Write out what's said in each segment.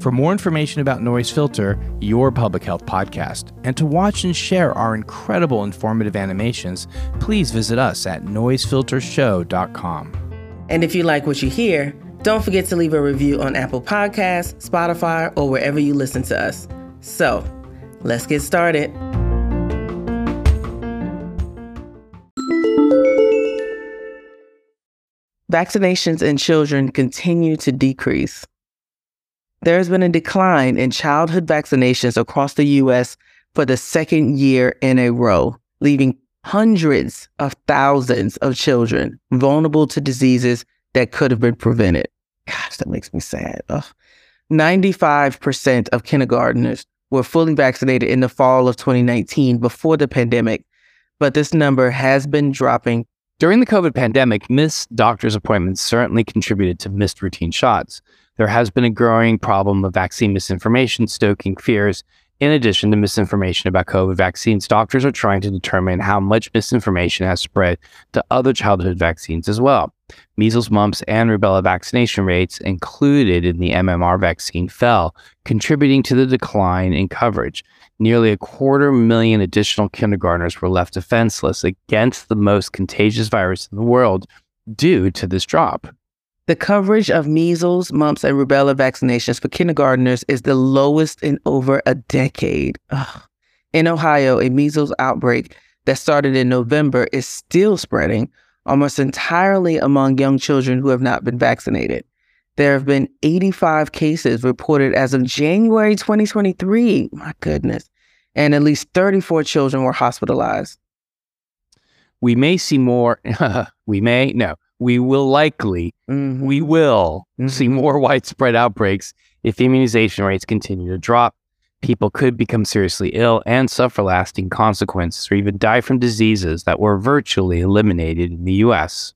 For more information about Noise Filter, your public health podcast, and to watch and share our incredible informative animations, please visit us at noisefiltershow.com. And if you like what you hear, don't forget to leave a review on Apple Podcasts, Spotify, or wherever you listen to us. So, let's get started. Vaccinations in children continue to decrease. There has been a decline in childhood vaccinations across the U.S. for the second year in a row, leaving hundreds of thousands of children vulnerable to diseases that could have been prevented. Gosh, that makes me sad. Ugh. 95% of kindergarteners were fully vaccinated in the fall of 2019 before the pandemic, but this number has been dropping. During the COVID pandemic, missed doctor's appointments certainly contributed to missed routine shots. There has been a growing problem of vaccine misinformation, stoking fears. In addition to misinformation about COVID vaccines, doctors are trying to determine how much misinformation has spread to other childhood vaccines as well. Measles, mumps, and rubella vaccination rates included in the MMR vaccine fell, contributing to the decline in coverage. Nearly a quarter million additional kindergartners were left defenseless against the most contagious virus in the world due to this drop. The coverage of measles, mumps, and rubella vaccinations for kindergarteners is the lowest in over a decade. Ugh. In Ohio, a measles outbreak that started in November is still spreading almost entirely among young children who have not been vaccinated. There have been 85 cases reported as of January 2023. My goodness. And at least 34 children were hospitalized. We may see more, we may, no, we will likely, Mhm. we will see Mhm. more widespread outbreaks if immunization rates continue to drop. People could become seriously ill and suffer lasting consequences or even die from diseases that were virtually eliminated in the US.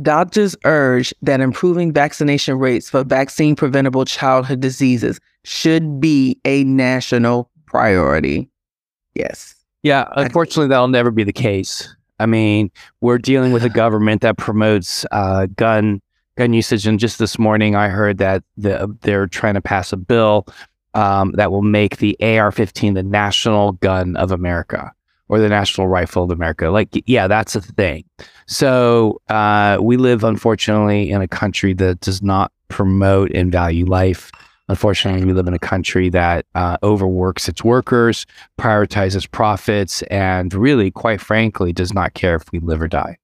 Doctors urge that improving vaccination rates for vaccine preventable childhood diseases should be a national priority. Yes. Yeah, unfortunately, that'll never be the case. I mean, we're dealing with a government that promotes uh, gun gun usage, and just this morning, I heard that the, they're trying to pass a bill um, that will make the AR-15 the national gun of America or the national rifle of America. Like, yeah, that's a thing. So uh, we live, unfortunately, in a country that does not promote and value life. Unfortunately, we live in a country that uh, overworks its workers, prioritizes profits, and really, quite frankly, does not care if we live or die.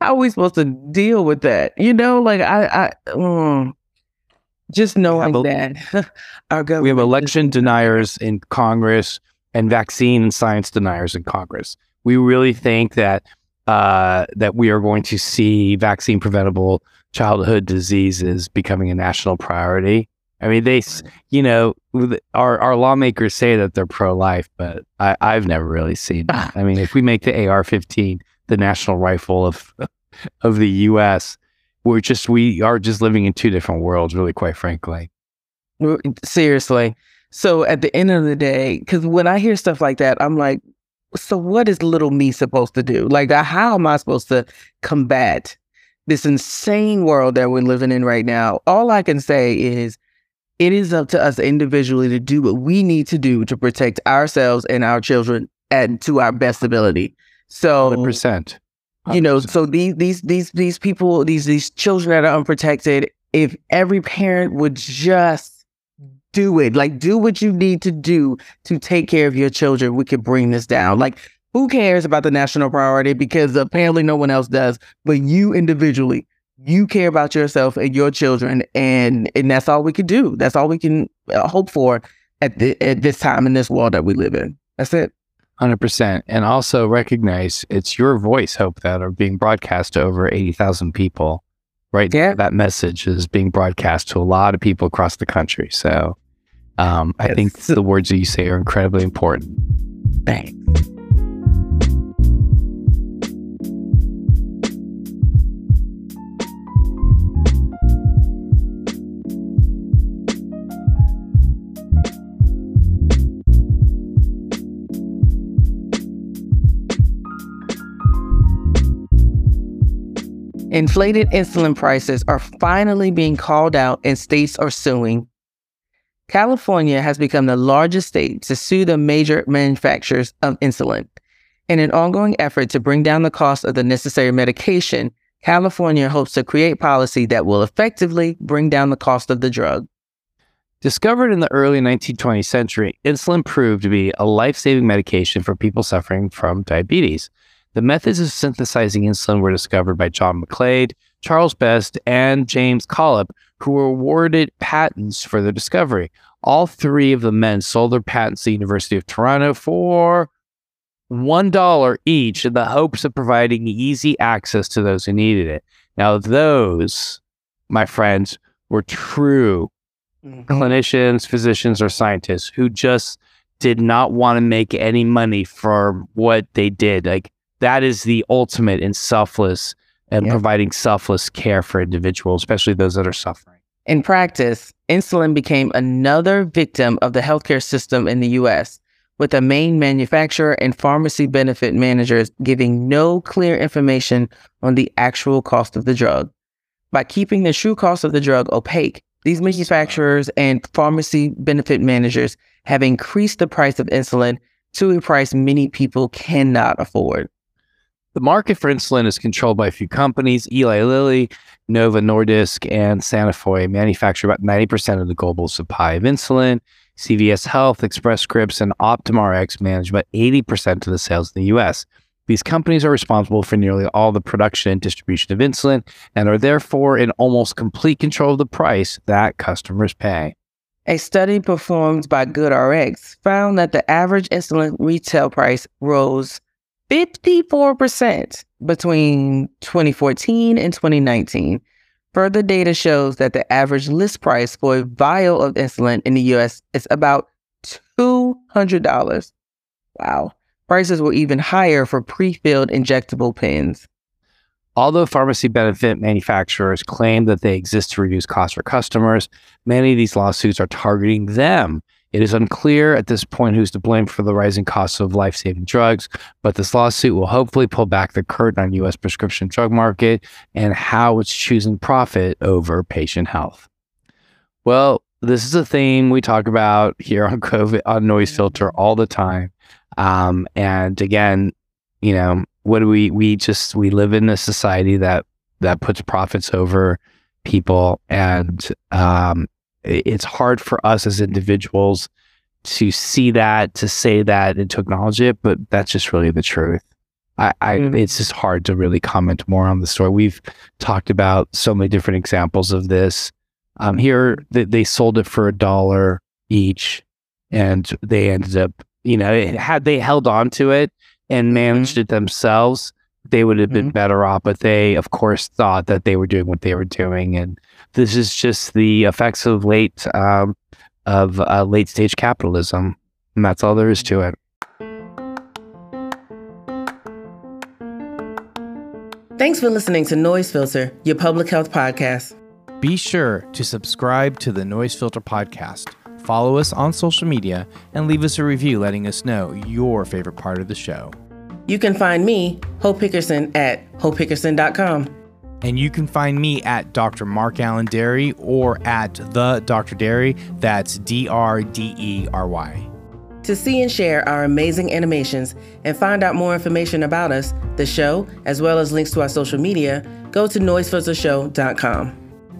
How are we supposed to deal with that? You know, like I, I mm, just knowing a- that our government. We have election deniers in Congress and vaccine and science deniers in Congress. We really think that uh, that we are going to see vaccine preventable childhood diseases becoming a national priority. I mean, they, you know, our our lawmakers say that they're pro life, but I, I've never really seen. That. I mean, if we make the AR-15 the national rifle of of the U.S., we're just we are just living in two different worlds, really, quite frankly. seriously. So at the end of the day, because when I hear stuff like that, I'm like, so what is little me supposed to do? Like, uh, how am I supposed to combat this insane world that we're living in right now? All I can say is it is up to us individually to do what we need to do to protect ourselves and our children and to our best ability. So percent. you know so these these these these people these these children that are unprotected if every parent would just do it like do what you need to do to take care of your children we could bring this down like who cares about the national priority because apparently no one else does but you individually you care about yourself and your children and and that's all we can do that's all we can uh, hope for at the, at this time in this world that we live in that's it Hundred percent, and also recognize it's your voice, Hope, that are being broadcast to over eighty thousand people. Right, Yeah. that message is being broadcast to a lot of people across the country. So, um, I think the words that you say are incredibly important. Thanks. Inflated insulin prices are finally being called out and states are suing. California has become the largest state to sue the major manufacturers of insulin. In an ongoing effort to bring down the cost of the necessary medication, California hopes to create policy that will effectively bring down the cost of the drug. Discovered in the early 1920th century, insulin proved to be a life saving medication for people suffering from diabetes. The methods of synthesizing insulin were discovered by John Macleod, Charles Best, and James Collip, who were awarded patents for their discovery. All three of the men sold their patents to the University of Toronto for $1 each in the hopes of providing easy access to those who needed it. Now, those, my friends, were true mm-hmm. clinicians, physicians, or scientists who just did not want to make any money for what they did. Like that is the ultimate in selfless and providing selfless care for individuals, especially those that are suffering. In practice, insulin became another victim of the healthcare system in the US, with the main manufacturer and pharmacy benefit managers giving no clear information on the actual cost of the drug. By keeping the true cost of the drug opaque, these manufacturers and pharmacy benefit managers have increased the price of insulin to a price many people cannot afford. The market for insulin is controlled by a few companies. Eli Lilly, Novo Nordisk, and Sanofi manufacture about 90% of the global supply of insulin. CVS Health, Express Scripts, and OptumRx manage about 80% of the sales in the US. These companies are responsible for nearly all the production and distribution of insulin and are therefore in almost complete control of the price that customers pay. A study performed by GoodRx found that the average insulin retail price rose 54% between 2014 and 2019. Further data shows that the average list price for a vial of insulin in the US is about $200. Wow. Prices were even higher for pre filled injectable pens. Although pharmacy benefit manufacturers claim that they exist to reduce costs for customers, many of these lawsuits are targeting them it is unclear at this point who's to blame for the rising costs of life saving drugs, but this lawsuit will hopefully pull back the curtain on U.S. prescription drug market and how it's choosing profit over patient health. Well, this is a theme we talk about here on COVID on Noise Filter all the time. Um, and again, you know, what do we we just we live in a society that that puts profits over people and um, it's hard for us as individuals to see that, to say that, and to acknowledge it. But that's just really the truth. I, I mm. it's just hard to really comment more on the story. We've talked about so many different examples of this. Um, here they, they sold it for a dollar each, and they ended up, you know, had they held on to it and managed mm-hmm. it themselves, they would have been mm-hmm. better off. But they, of course, thought that they were doing what they were doing, and this is just the effects of late um, of uh, late stage capitalism, and that's all there is to it. Thanks for listening to Noise Filter, your public health podcast. Be sure to subscribe to the Noise Filter podcast, follow us on social media, and leave us a review letting us know your favorite part of the show. You can find me, Hope Hickerson, at hopehickerson.com. And you can find me at Dr. Mark Alain Dery or at the Dr. Dery. That's D R D E R Y. To see and share our amazing animations and find out more information about us, the show, as well as links to our social media, go to noisefiltershow.com.